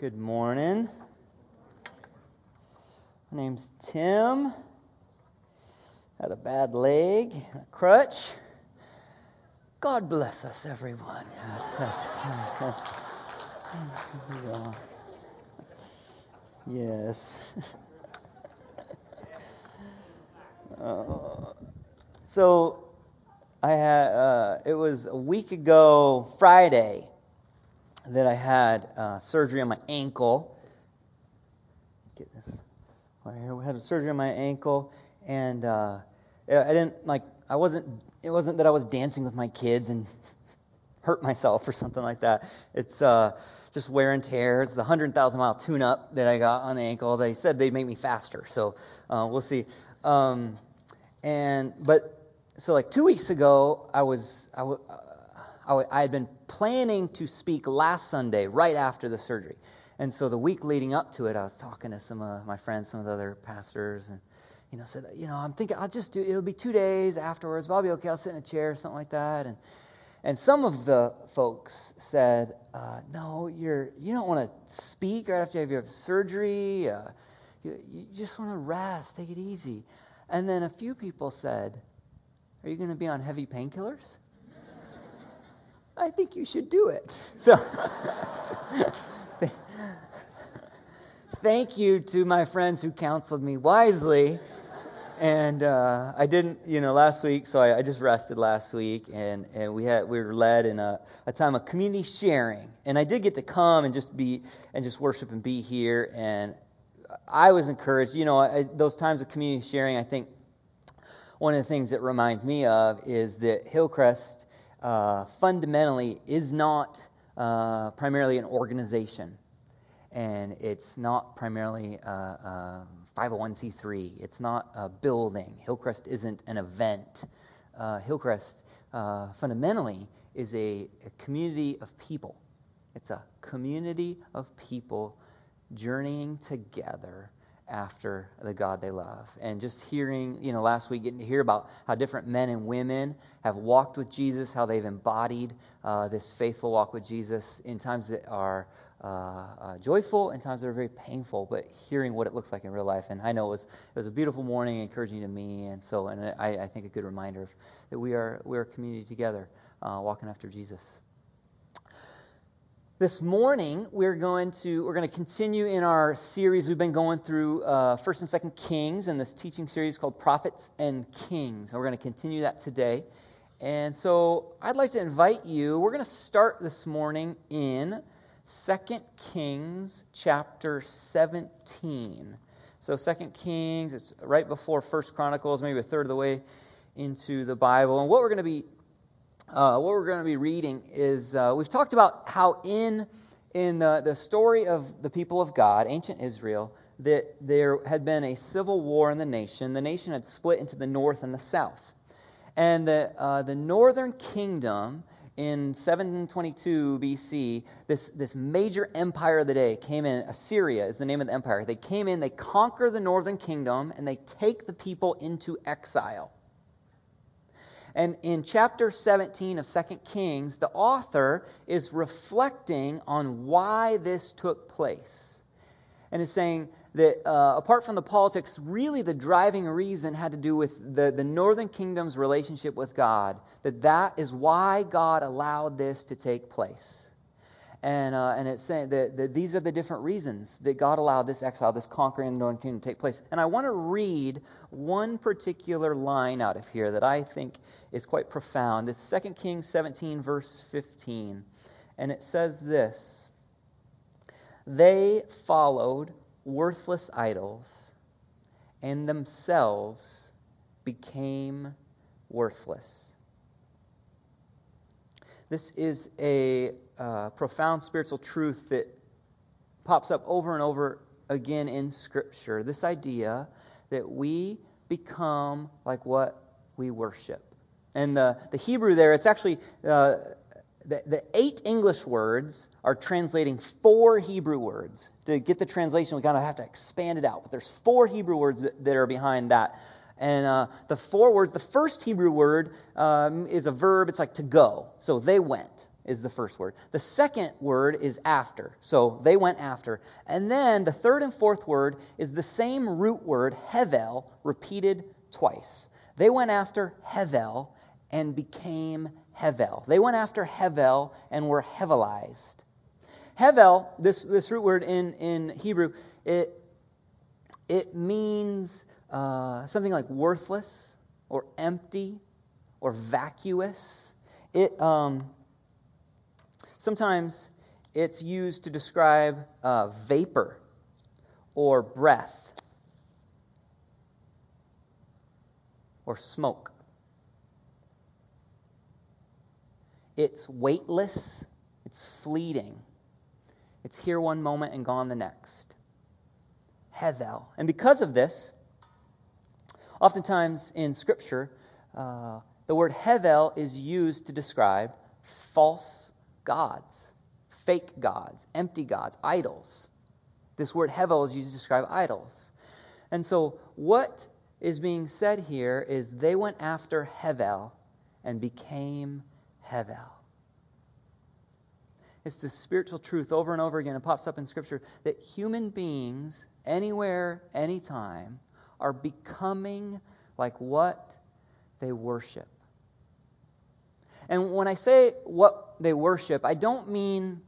Good morning. My name's Tim. Had a bad leg, a crutch. God bless us, everyone. Yes, yes, yes. Yes. Uh, so I had. Uh, it was a week ago, Friday, that I had uh, surgery on my ankle. Get this. I had a surgery on my ankle, and uh, I didn't like. I wasn't. It wasn't that I was dancing with my kids and hurt myself or something like that. It's uh, just wear and tear. It's the 100,000 mile tune up that I got on the ankle. They said they'd make me faster, so uh, we'll see. Um, and but so like two weeks ago, I was I, w- I had been planning to speak last Sunday right after the surgery, and so the week leading up to it, I was talking to some of my friends, some of the other pastors, and you know said you know I'm thinking I'll just do it'll be two days afterwards, but I'll be okay. I'll sit in a chair or something like that, and and some of the folks said, uh, "No, you're you don't want to speak right after you have your surgery. Uh, you, you just want to rest, take it easy." And then a few people said, Are you going to be on heavy painkillers? I think you should do it. So, thank you to my friends who counseled me wisely. And uh, I didn't, you know, last week, so I, I, just rested last week, and, and we had we were led in a, a time of community sharing, and I did get to come and just be and just worship and be here, and I was encouraged. You know, I, those times of community sharing, I think one of the things that reminds me of is that Hillcrest uh, fundamentally is not uh, primarily an organization, and it's not primarily a, a 501c3. It's not a building. Hillcrest isn't an event. Uh, Hillcrest uh, fundamentally is a, a community of people. It's a community of people journeying together after the God they love. And just hearing, you know, last week, getting to hear about how different men and women have walked with Jesus, how they've embodied uh, this faithful walk with Jesus in times that are uh, uh, joyful and times that are very painful, but hearing what it looks like in real life. And I know it was, it was a beautiful morning, encouraging to me. And so, and I, I think a good reminder of that we are, we are a community together, uh, walking after Jesus. This morning we're going to we're going to continue in our series we've been going through uh, First and Second Kings in this teaching series called Prophets and Kings. And we're going to continue that today. And so I'd like to invite you. We're going to start this morning in Second Kings chapter 17. So Second Kings, it's right before First Chronicles, maybe a third of the way into the Bible. And what we're going to be uh, what we're going to be reading is uh, we've talked about how in in the, the story of the people of God, ancient Israel, that there had been a civil war in the nation. The nation had split into the north and the south, and the uh, the northern kingdom in 722 BC, this, this major empire of the day came in. Assyria is the name of the empire. They came in, they conquer the northern kingdom, and they take the people into exile. And in chapter 17 of 2 Kings, the author is reflecting on why this took place. And is saying that uh, apart from the politics, really the driving reason had to do with the, the northern kingdom's relationship with God. That that is why God allowed this to take place. And, uh, and it's saying that, that, these are the different reasons that God allowed this exile, this conquering of the northern kingdom to take place. And I want to read one particular line out of here that I think is quite profound. It's 2 Kings 17, verse 15. And it says this They followed worthless idols and themselves became worthless. This is a profound spiritual truth that pops up over and over again in Scripture. This idea that we become like what we worship. And the, the Hebrew there, it's actually uh, the, the eight English words are translating four Hebrew words. To get the translation, we kind of have to expand it out. But there's four Hebrew words that, that are behind that. And uh, the four words, the first Hebrew word um, is a verb. It's like to go. So they went is the first word. The second word is after. So they went after. And then the third and fourth word is the same root word, hevel, repeated twice. They went after hevel and became hevel. They went after hevel and were hevelized. Hevel, this, this root word in, in Hebrew, it, it means uh, something like worthless or empty or vacuous. It um, sometimes it's used to describe uh, vapor or breath or smoke. It's weightless, it's fleeting. It's here one moment and gone the next. Hevel. And because of this, oftentimes in Scripture, uh, the word Hevel is used to describe false gods, fake gods, empty gods, idols. This word Hevel is used to describe idols. And so, what is being said here is they went after Hevel and became Hevel. It's the spiritual truth over and over again. It pops up in Scripture that human beings, anywhere, anytime, are becoming like what they worship. And when I say what they worship, I don't mean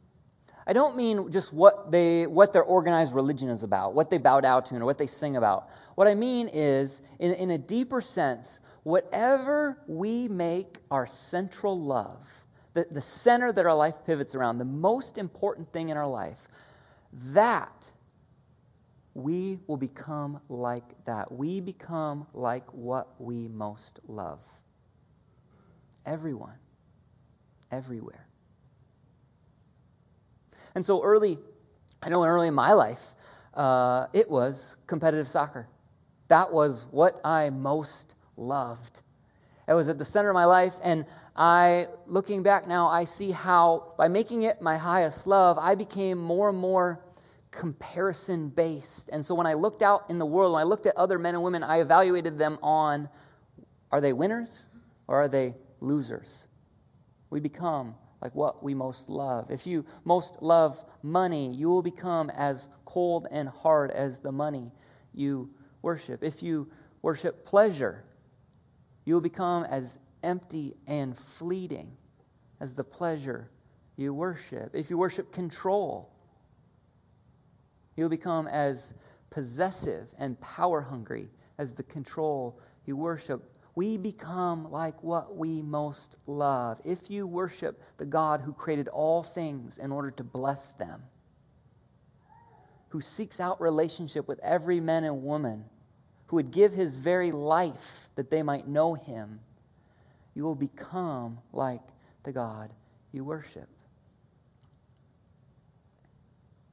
I don't mean just what they what their organized religion is about, what they bow down to, or what they sing about. What I mean is, in, in a deeper sense, whatever we make our central love the, the center that our life pivots around, the most important thing in our life, that we will become like that. We become like what we most love. Everyone, everywhere. And so early, I know early in my life, uh, it was competitive soccer. That was what I most loved. It was at the center of my life, and I, looking back now, I see how by making it my highest love, I became more and more comparison based. And so when I looked out in the world, when I looked at other men and women, I evaluated them on are they winners or are they losers? We become like what we most love. If you most love money, you will become as cold and hard as the money you worship. If you worship pleasure, you will become as empty and fleeting as the pleasure you worship. If you worship control, you'll become as possessive and power hungry as the control you worship. We become like what we most love. If you worship the God who created all things in order to bless them, who seeks out relationship with every man and woman, who would give his very life that they might know him, you will become like the God you worship.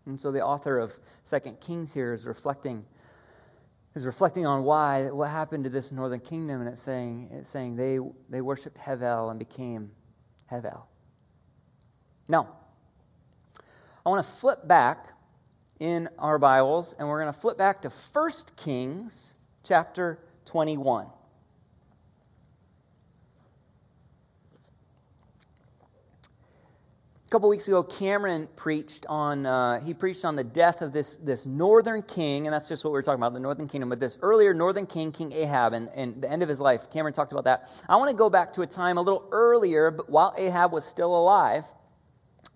And so the author of Second Kings here is reflecting is reflecting on why what happened to this northern kingdom, and it's saying it's saying they they worshipped Hevel and became Hevel. Now, I want to flip back in our Bibles, and we're going to flip back to 1 Kings chapter 21. A couple weeks ago, Cameron preached on uh, he preached on the death of this this northern king, and that's just what we are talking about, the northern kingdom. But this earlier northern king, King Ahab, and, and the end of his life. Cameron talked about that. I want to go back to a time a little earlier, but while Ahab was still alive.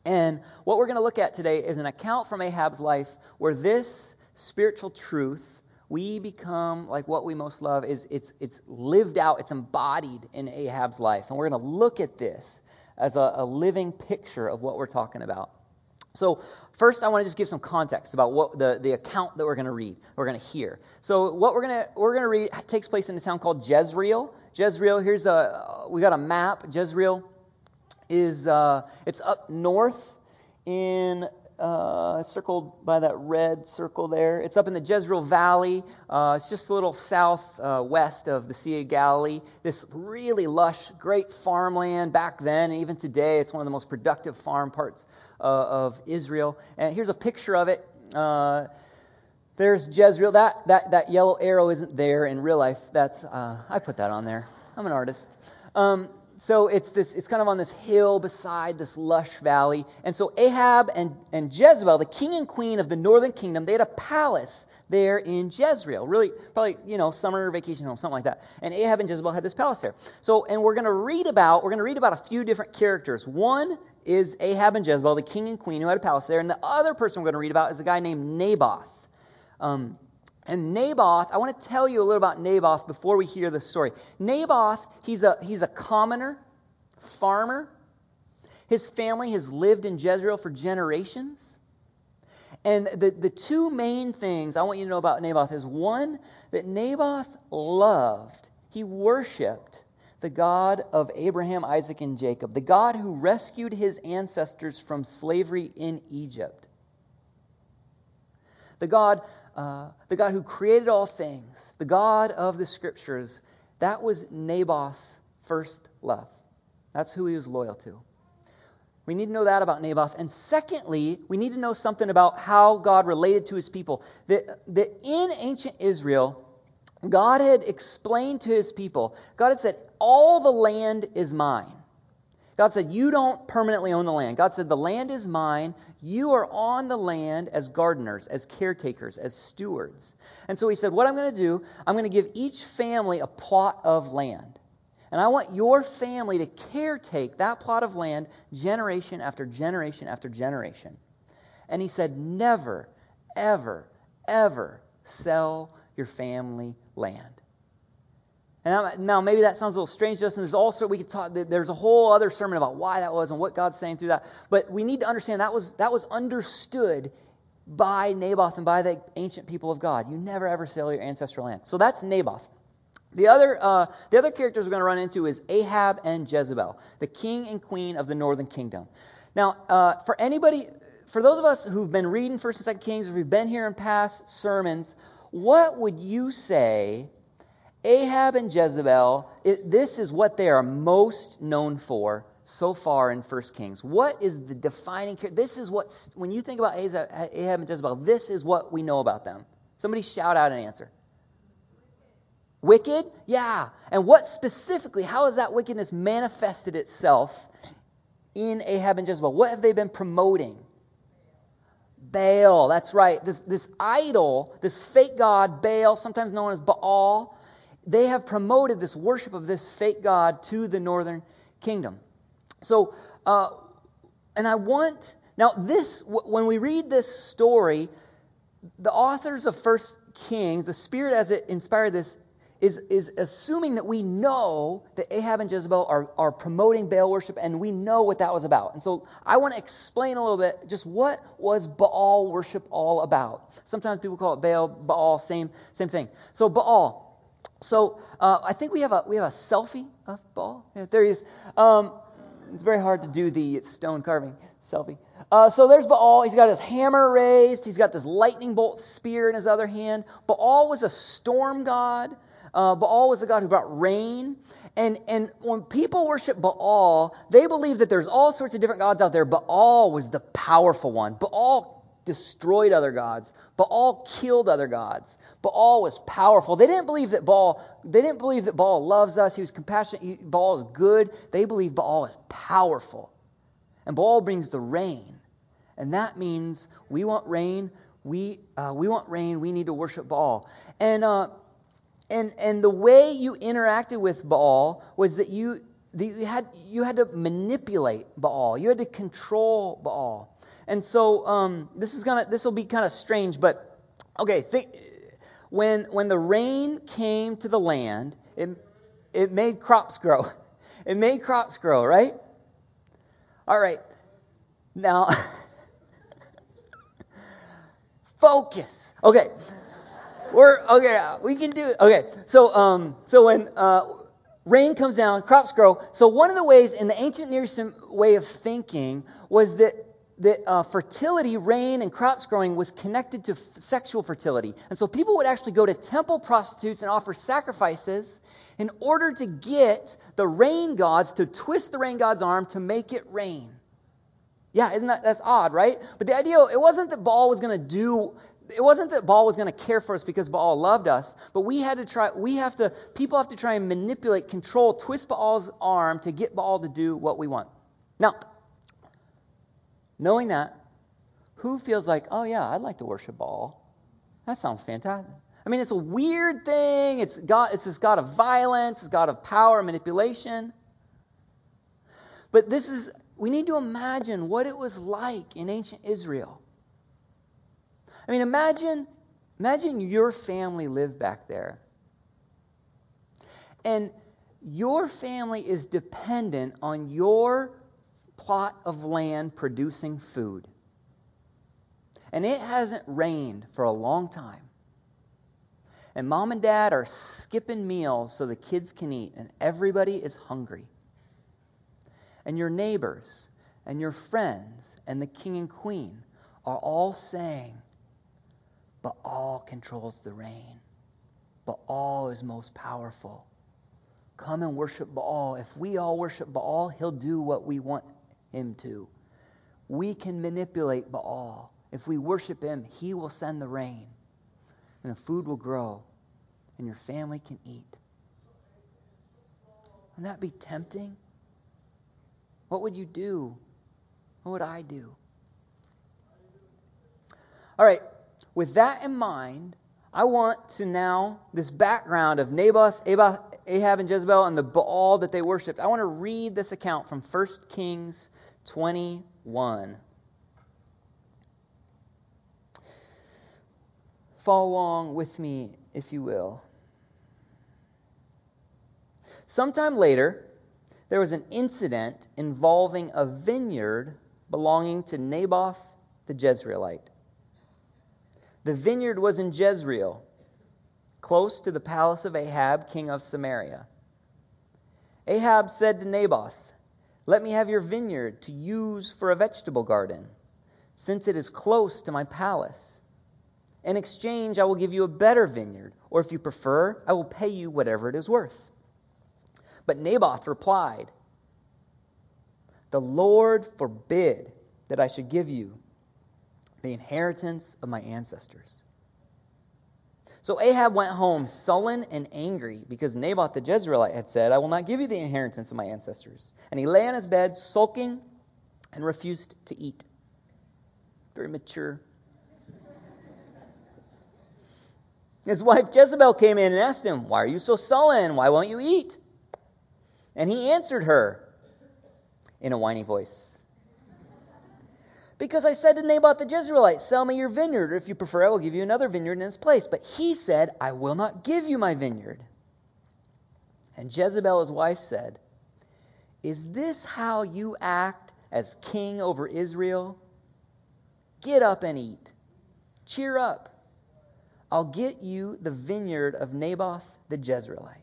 And what we're going to look at today is an account from Ahab's life where this spiritual truth we become like what we most love is it's it's lived out, it's embodied in Ahab's life. And we're going to look at this as a, a living picture of what we're talking about. So, first, I want to just give some context about what the, the account that we're going to read, we're going to hear. So, what we're going to we're going to read takes place in a town called Jezreel. Jezreel, here's a we got a map. Jezreel is uh, it's up north in uh, circled by that red circle there. It's up in the Jezreel Valley. Uh, it's just a little southwest uh, of the Sea of Galilee. This really lush, great farmland back then, and even today, it's one of the most productive farm parts uh, of Israel. And here's a picture of it. Uh, There's Jezreel. That, that, that yellow arrow isn't there in real life. That's uh, I put that on there. I'm an artist. Um, so it's this it's kind of on this hill beside this lush valley. And so ahab and, and jezebel the king and queen of the northern kingdom they had a palace there in jezreel. Really probably you know summer vacation home something like that. And ahab and jezebel had this palace there. So and we're going to read about we're going to read about a few different characters. One is ahab and jezebel the king and queen who had a palace there. And the other person we're going to read about is a guy named naboth. Um, and Naboth, I want to tell you a little about Naboth before we hear the story. Naboth, he's a, he's a commoner, farmer. His family has lived in Jezreel for generations. And the, the two main things I want you to know about Naboth is one, that Naboth loved, he worshiped the God of Abraham, Isaac, and Jacob, the God who rescued his ancestors from slavery in Egypt. The God uh, the God who created all things, the God of the scriptures, that was Naboth's first love. That's who he was loyal to. We need to know that about Naboth. And secondly, we need to know something about how God related to his people. That, that in ancient Israel, God had explained to his people, God had said, All the land is mine. God said, You don't permanently own the land. God said, The land is mine. You are on the land as gardeners, as caretakers, as stewards. And so he said, What I'm going to do, I'm going to give each family a plot of land. And I want your family to caretake that plot of land generation after generation after generation. And he said, Never, ever, ever sell your family land. And now maybe that sounds a little strange to us, and there's also we could talk. There's a whole other sermon about why that was and what God's saying through that. But we need to understand that was that was understood by Naboth and by the ancient people of God. You never ever sell your ancestral land. So that's Naboth. The other uh, the other characters we're going to run into is Ahab and Jezebel, the king and queen of the northern kingdom. Now, uh, for anybody, for those of us who've been reading First and Second Kings, if who've been here in past sermons, what would you say Ahab and Jezebel, it, this is what they are most known for so far in 1 Kings. What is the defining character? This is what, when you think about Ahab and Jezebel, this is what we know about them. Somebody shout out an answer. Wicked? Yeah. And what specifically, how has that wickedness manifested itself in Ahab and Jezebel? What have they been promoting? Baal, that's right. This, this idol, this fake god, Baal, sometimes known as Baal, they have promoted this worship of this fake God to the northern kingdom. So, uh, and I want, now this, when we read this story, the authors of First Kings, the Spirit as it inspired this, is, is assuming that we know that Ahab and Jezebel are, are promoting Baal worship, and we know what that was about. And so I want to explain a little bit just what was Baal worship all about. Sometimes people call it Baal, Baal, same, same thing. So Baal, so uh, I think we have a we have a selfie of Baal. Yeah, there he is. Um, it's very hard to do the stone carving selfie. Uh, so there's Baal. He's got his hammer raised. He's got this lightning bolt spear in his other hand. Baal was a storm god. Uh, Baal was a god who brought rain. And, and when people worship Baal, they believe that there's all sorts of different gods out there. Baal was the powerful one. Baal destroyed other gods. Baal killed other gods. Baal was powerful. They didn't believe that Baal, they didn't believe that Baal loves us. He was compassionate. Baal is good. They believe Baal is powerful. And Baal brings the rain. And that means we want rain. We, uh, we want rain. We need to worship Baal. And, uh, and, and the way you interacted with Baal was that you, that you, had, you had to manipulate Baal. You had to control Baal. And so um, this is gonna this will be kind of strange, but okay. Think, when when the rain came to the land, it it made crops grow. It made crops grow, right? All right. Now, focus. Okay. We're okay. We can do it. Okay. So um so when uh rain comes down, crops grow. So one of the ways in the ancient Near Eastern way of thinking was that that uh, fertility, rain, and crops growing was connected to f- sexual fertility. And so people would actually go to temple prostitutes and offer sacrifices in order to get the rain gods to twist the rain god's arm to make it rain. Yeah, isn't that that's odd, right? But the idea it wasn't that Baal was going to do it wasn't that Baal was going to care for us because Baal loved us, but we had to try, we have to, people have to try and manipulate, control, twist Baal's arm to get Baal to do what we want. Now, knowing that, who feels like, oh yeah, I'd like to worship Baal? That sounds fantastic. I mean, it's a weird thing. It's God, it's this God of violence, it's God of power manipulation. But this is, we need to imagine what it was like in ancient Israel. I mean, imagine, imagine your family lived back there. And your family is dependent on your plot of land producing food. And it hasn't rained for a long time. And mom and dad are skipping meals so the kids can eat, and everybody is hungry. And your neighbors and your friends and the king and queen are all saying, Baal controls the rain. Baal is most powerful. Come and worship Baal. If we all worship Baal, he'll do what we want him to. We can manipulate Baal. If we worship him, he will send the rain, and the food will grow, and your family can eat. Wouldn't that be tempting? What would you do? What would I do? All right, with that in mind, I want to now, this background of Naboth, Ahab, and Jezebel, and the Baal that they worshipped, I want to read this account from 1 Kings 21. Follow along with me, if you will. Sometime later, there was an incident involving a vineyard belonging to Naboth the Jezreelite. The vineyard was in Jezreel, close to the palace of Ahab, king of Samaria. Ahab said to Naboth, Let me have your vineyard to use for a vegetable garden, since it is close to my palace. In exchange, I will give you a better vineyard, or if you prefer, I will pay you whatever it is worth. But Naboth replied, The Lord forbid that I should give you the inheritance of my ancestors. So Ahab went home sullen and angry because Naboth the Jezreelite had said, I will not give you the inheritance of my ancestors. And he lay on his bed, sulking, and refused to eat. Very mature. His wife Jezebel came in and asked him, Why are you so sullen? Why won't you eat? And he answered her in a whiny voice because I said to Naboth the Jezreelite, Sell me your vineyard, or if you prefer, I will give you another vineyard in its place. But he said, I will not give you my vineyard. And Jezebel, his wife, said, Is this how you act as king over Israel? Get up and eat. Cheer up. I'll get you the vineyard of Naboth the Jezreelite.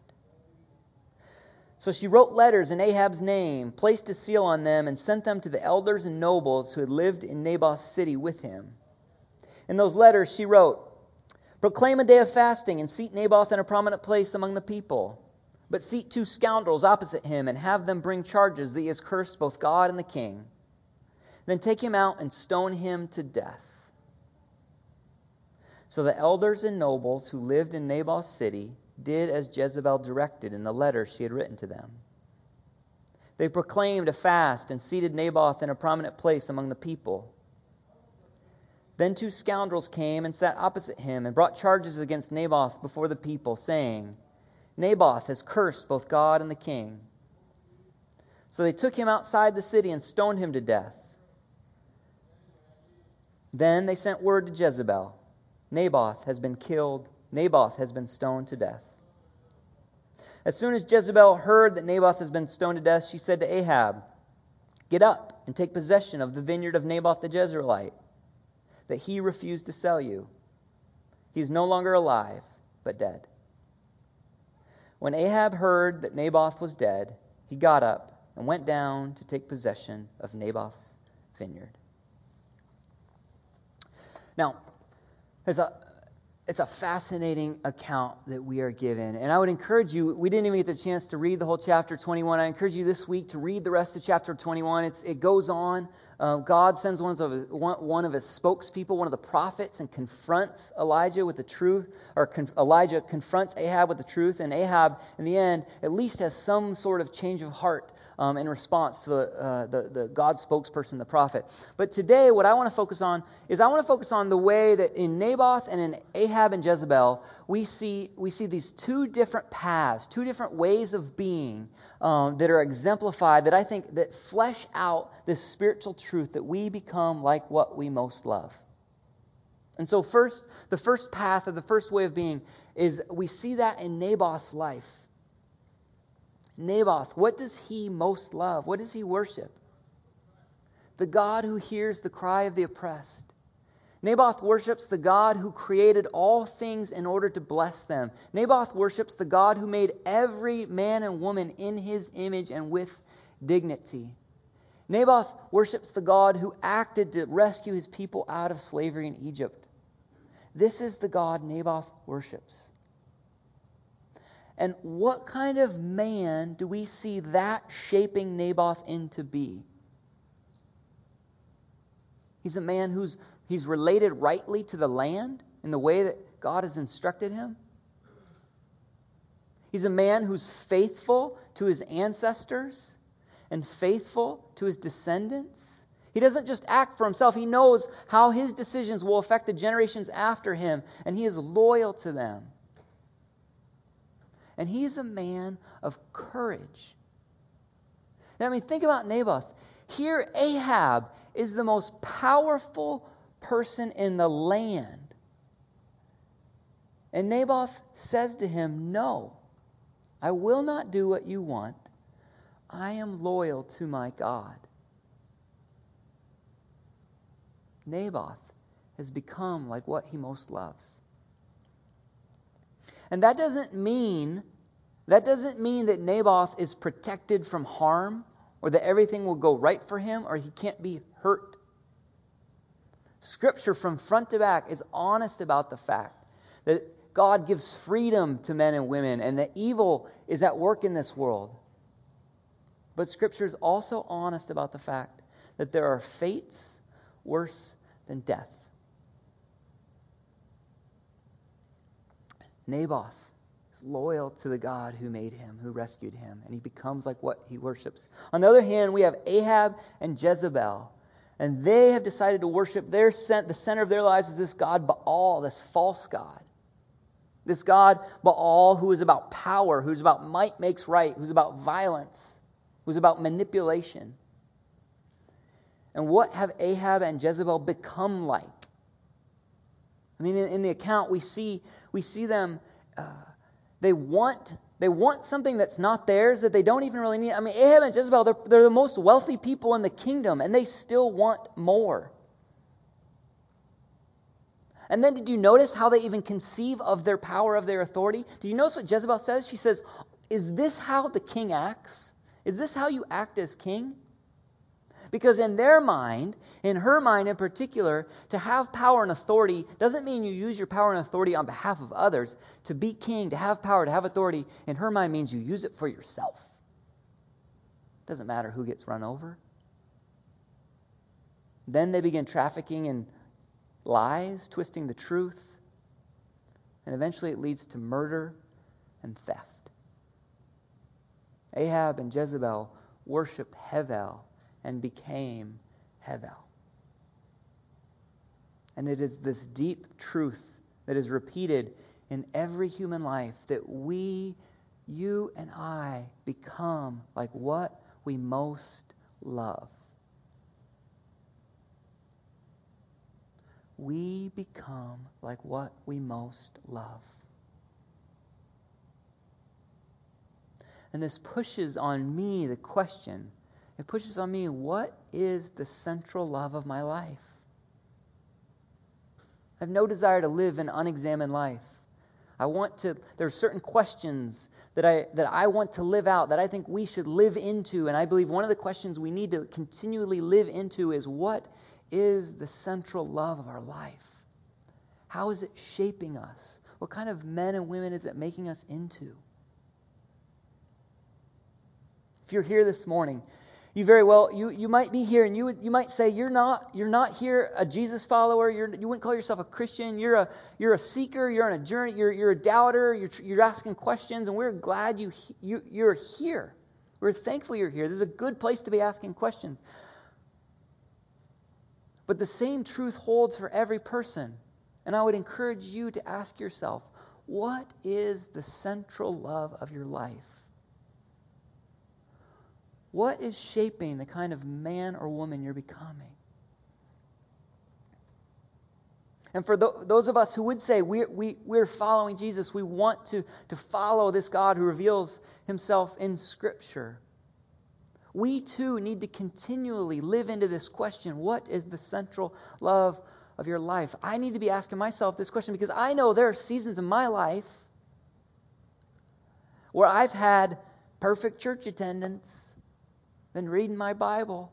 So she wrote letters in Ahab's name, placed a seal on them, and sent them to the elders and nobles who had lived in Naboth's city with him. In those letters, she wrote, Proclaim a day of fasting and seat Naboth in a prominent place among the people. But seat two scoundrels opposite him and have them bring charges that he has cursed both God and the king. Then take him out and stone him to death. So the elders and nobles who lived in Naboth's city did as Jezebel directed in the letter she had written to them. They proclaimed a fast and seated Naboth in a prominent place among the people. Then two scoundrels came and sat opposite him and brought charges against Naboth before the people, saying, Naboth has cursed both God and the king. So they took him outside the city and stoned him to death. Then they sent word to Jezebel Naboth has been killed, Naboth has been stoned to death. As soon as Jezebel heard that Naboth has been stoned to death, she said to Ahab, Get up and take possession of the vineyard of Naboth the Jezreelite, that he refused to sell you. He is no longer alive, but dead. When Ahab heard that Naboth was dead, he got up and went down to take possession of Naboth's vineyard. Now, as, a, it's a fascinating account that we are given. And I would encourage you, we didn't even get the chance to read the whole chapter 21. I encourage you this week to read the rest of chapter 21. It's, it goes on. Uh, God sends one of, his, one, of his spokespeople, one of the prophets, and confronts Elijah with the truth, or con- Elijah confronts Ahab with the truth. And Ahab, in the end, at least has some sort of change of heart um, in response to the, uh, the, the God spokesperson, the prophet. But today, what I want to focus on is I want to focus on the way that in Naboth and in Ahab and Jezebel, we see, we see these two different paths, two different ways of being um, that are exemplified that I think that flesh out this spiritual truth that we become like what we most love. And so, first, the first path or the first way of being is we see that in Naboth's life. Naboth, what does he most love? What does he worship? The God who hears the cry of the oppressed. Naboth worships the God who created all things in order to bless them. Naboth worships the God who made every man and woman in his image and with dignity. Naboth worships the God who acted to rescue his people out of slavery in Egypt. This is the God Naboth worships. And what kind of man do we see that shaping Naboth into be? He's a man who's he's related rightly to the land in the way that God has instructed him. He's a man who's faithful to his ancestors and faithful to his descendants. He doesn't just act for himself, he knows how his decisions will affect the generations after him, and he is loyal to them. And he's a man of courage. Now, I mean, think about Naboth. Here, Ahab is the most powerful person in the land. And Naboth says to him, No, I will not do what you want. I am loyal to my God. Naboth has become like what he most loves. And that doesn't mean that doesn't mean that Naboth is protected from harm or that everything will go right for him or he can't be hurt. Scripture from front to back is honest about the fact that God gives freedom to men and women and that evil is at work in this world. But Scripture is also honest about the fact that there are fates worse than death. Naboth loyal to the God who made him, who rescued him, and he becomes like what he worships. On the other hand, we have Ahab and Jezebel, and they have decided to worship their the center of their lives is this God Baal, this false God. This God Baal who is about power, who's about might makes right, who's about violence, who's about manipulation. And what have Ahab and Jezebel become like? I mean, in, in the account, we see, we see them, uh, they, want, they want something that's not theirs, that they don't even really need. I mean, Ahab and Jezebel, they're, they're the most wealthy people in the kingdom, and they still want more. And then did you notice how they even conceive of their power, of their authority? Do you notice what Jezebel says? She says, Is this how the king acts? Is this how you act as king? Because in their mind, in her mind in particular, to have power and authority doesn't mean you use your power and authority on behalf of others. To be king, to have power, to have authority, in her mind means you use it for yourself. Doesn't matter who gets run over. Then they begin trafficking in lies, twisting the truth, and eventually it leads to murder and theft. Ahab and Jezebel worshiped Hevel and became Hevel. And it is this deep truth that is repeated in every human life that we, you and I, become like what we most love. We become like what we most love. And this pushes on me the question it pushes on me what is the central love of my life? I have no desire to live an unexamined life. I want to, there are certain questions that I, that I want to live out, that I think we should live into. And I believe one of the questions we need to continually live into is what is the central love of our life? How is it shaping us? What kind of men and women is it making us into? If you're here this morning, you very well you, you might be here and you would, you might say you're not you're not here a Jesus follower. You're, you wouldn't call yourself a Christian. You're a you're a seeker. You're on a journey. You're, you're a doubter. You're, you're asking questions. And we're glad you, you you're here. We're thankful you're here. This is a good place to be asking questions. But the same truth holds for every person. And I would encourage you to ask yourself what is the central love of your life what is shaping the kind of man or woman you're becoming? And for th- those of us who would say we're, we, we're following Jesus, we want to, to follow this God who reveals himself in Scripture. We too need to continually live into this question what is the central love of your life? I need to be asking myself this question because I know there are seasons in my life where I've had perfect church attendance been reading my Bible.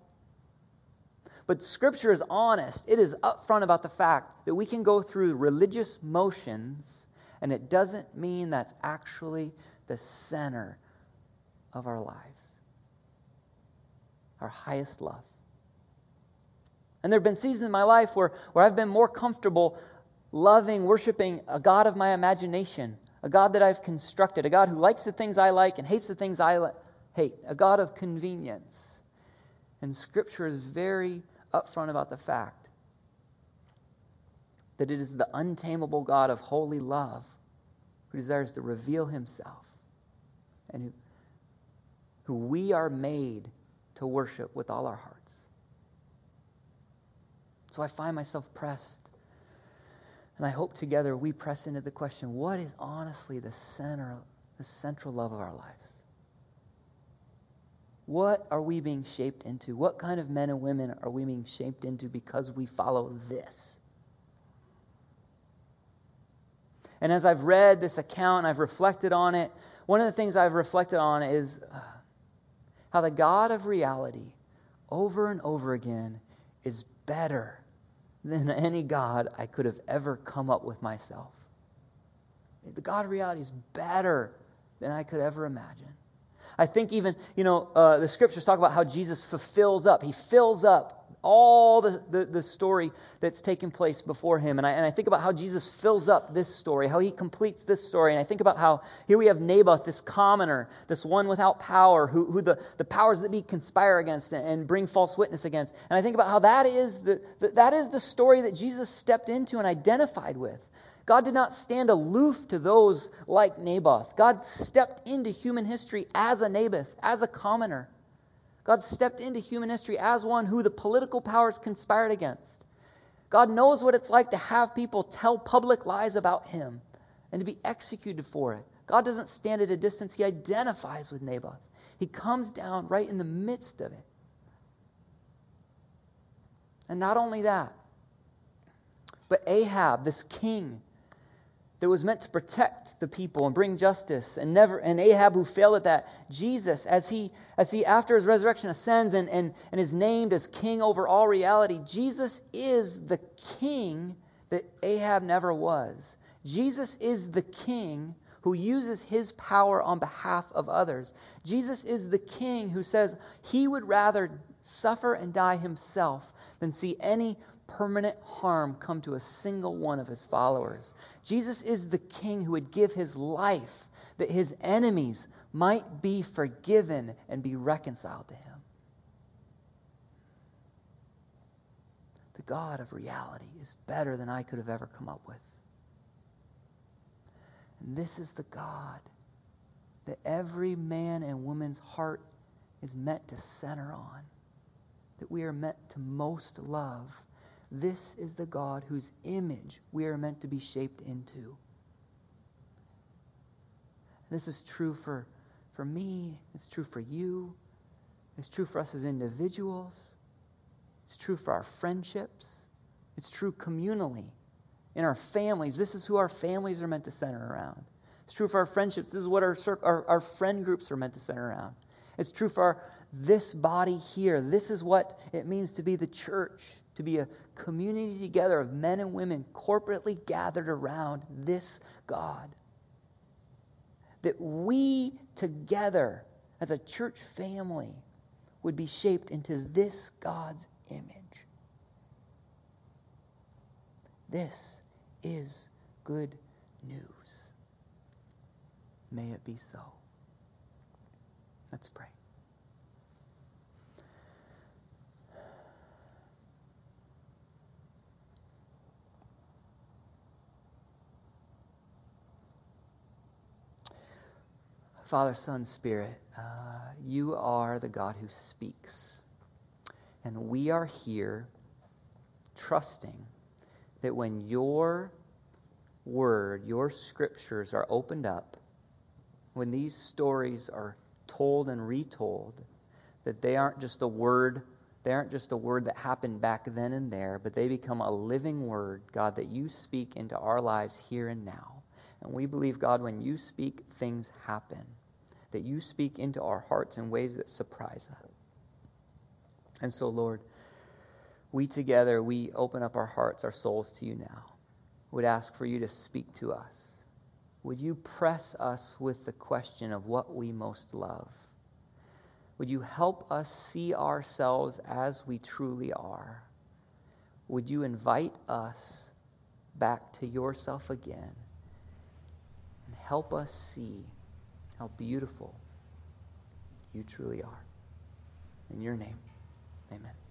But Scripture is honest. It is upfront about the fact that we can go through religious motions, and it doesn't mean that's actually the center of our lives, our highest love. And there have been seasons in my life where, where I've been more comfortable loving, worshiping a God of my imagination, a God that I've constructed, a God who likes the things I like and hates the things I like hate, a God of convenience. And Scripture is very upfront about the fact that it is the untamable God of holy love who desires to reveal himself and who, who we are made to worship with all our hearts. So I find myself pressed. And I hope together we press into the question what is honestly the center, the central love of our lives? What are we being shaped into? What kind of men and women are we being shaped into because we follow this? And as I've read this account and I've reflected on it, one of the things I've reflected on is uh, how the God of reality, over and over again, is better than any God I could have ever come up with myself. The God of reality is better than I could ever imagine. I think even, you know, uh, the scriptures talk about how Jesus fulfills up. He fills up all the, the, the story that's taken place before him. And I, and I think about how Jesus fills up this story, how he completes this story. And I think about how here we have Naboth, this commoner, this one without power, who, who the, the powers that be conspire against and bring false witness against. And I think about how that is the, the, that is the story that Jesus stepped into and identified with. God did not stand aloof to those like Naboth. God stepped into human history as a Naboth, as a commoner. God stepped into human history as one who the political powers conspired against. God knows what it's like to have people tell public lies about him and to be executed for it. God doesn't stand at a distance, he identifies with Naboth. He comes down right in the midst of it. And not only that, but Ahab, this king, that was meant to protect the people and bring justice. And never and ahab who failed at that jesus as he as he after his resurrection ascends and, and, and is named as king over all reality jesus is the king that ahab never was. Jesus is the king who uses his power on behalf of others. Jesus is the king who says he would rather suffer and die himself than see any permanent harm come to a single one of his followers. Jesus is the king who would give his life that his enemies might be forgiven and be reconciled to him. The God of reality is better than I could have ever come up with. And this is the God that every man and woman's heart is meant to center on, that we are meant to most love this is the God whose image we are meant to be shaped into. This is true for, for me, it's true for you, it's true for us as individuals, it's true for our friendships, it's true communally. In our families, this is who our families are meant to center around. It's true for our friendships. This is what our, our, our friend groups are meant to center around. It's true for our, this body here. This is what it means to be the church, to be a community together of men and women corporately gathered around this God. That we together as a church family would be shaped into this God's image. This is good news. May it be so. Let's pray. Father, Son, Spirit, uh, you are the God who speaks. And we are here trusting that when your word, your scriptures are opened up, when these stories are told and retold, that they aren't just a word, they aren't just a word that happened back then and there, but they become a living word, God, that you speak into our lives here and now. And we believe, God, when you speak, things happen that you speak into our hearts in ways that surprise us. And so, Lord, we together, we open up our hearts, our souls to you now. Would ask for you to speak to us. Would you press us with the question of what we most love? Would you help us see ourselves as we truly are? Would you invite us back to yourself again and help us see how beautiful you truly are. In your name, amen.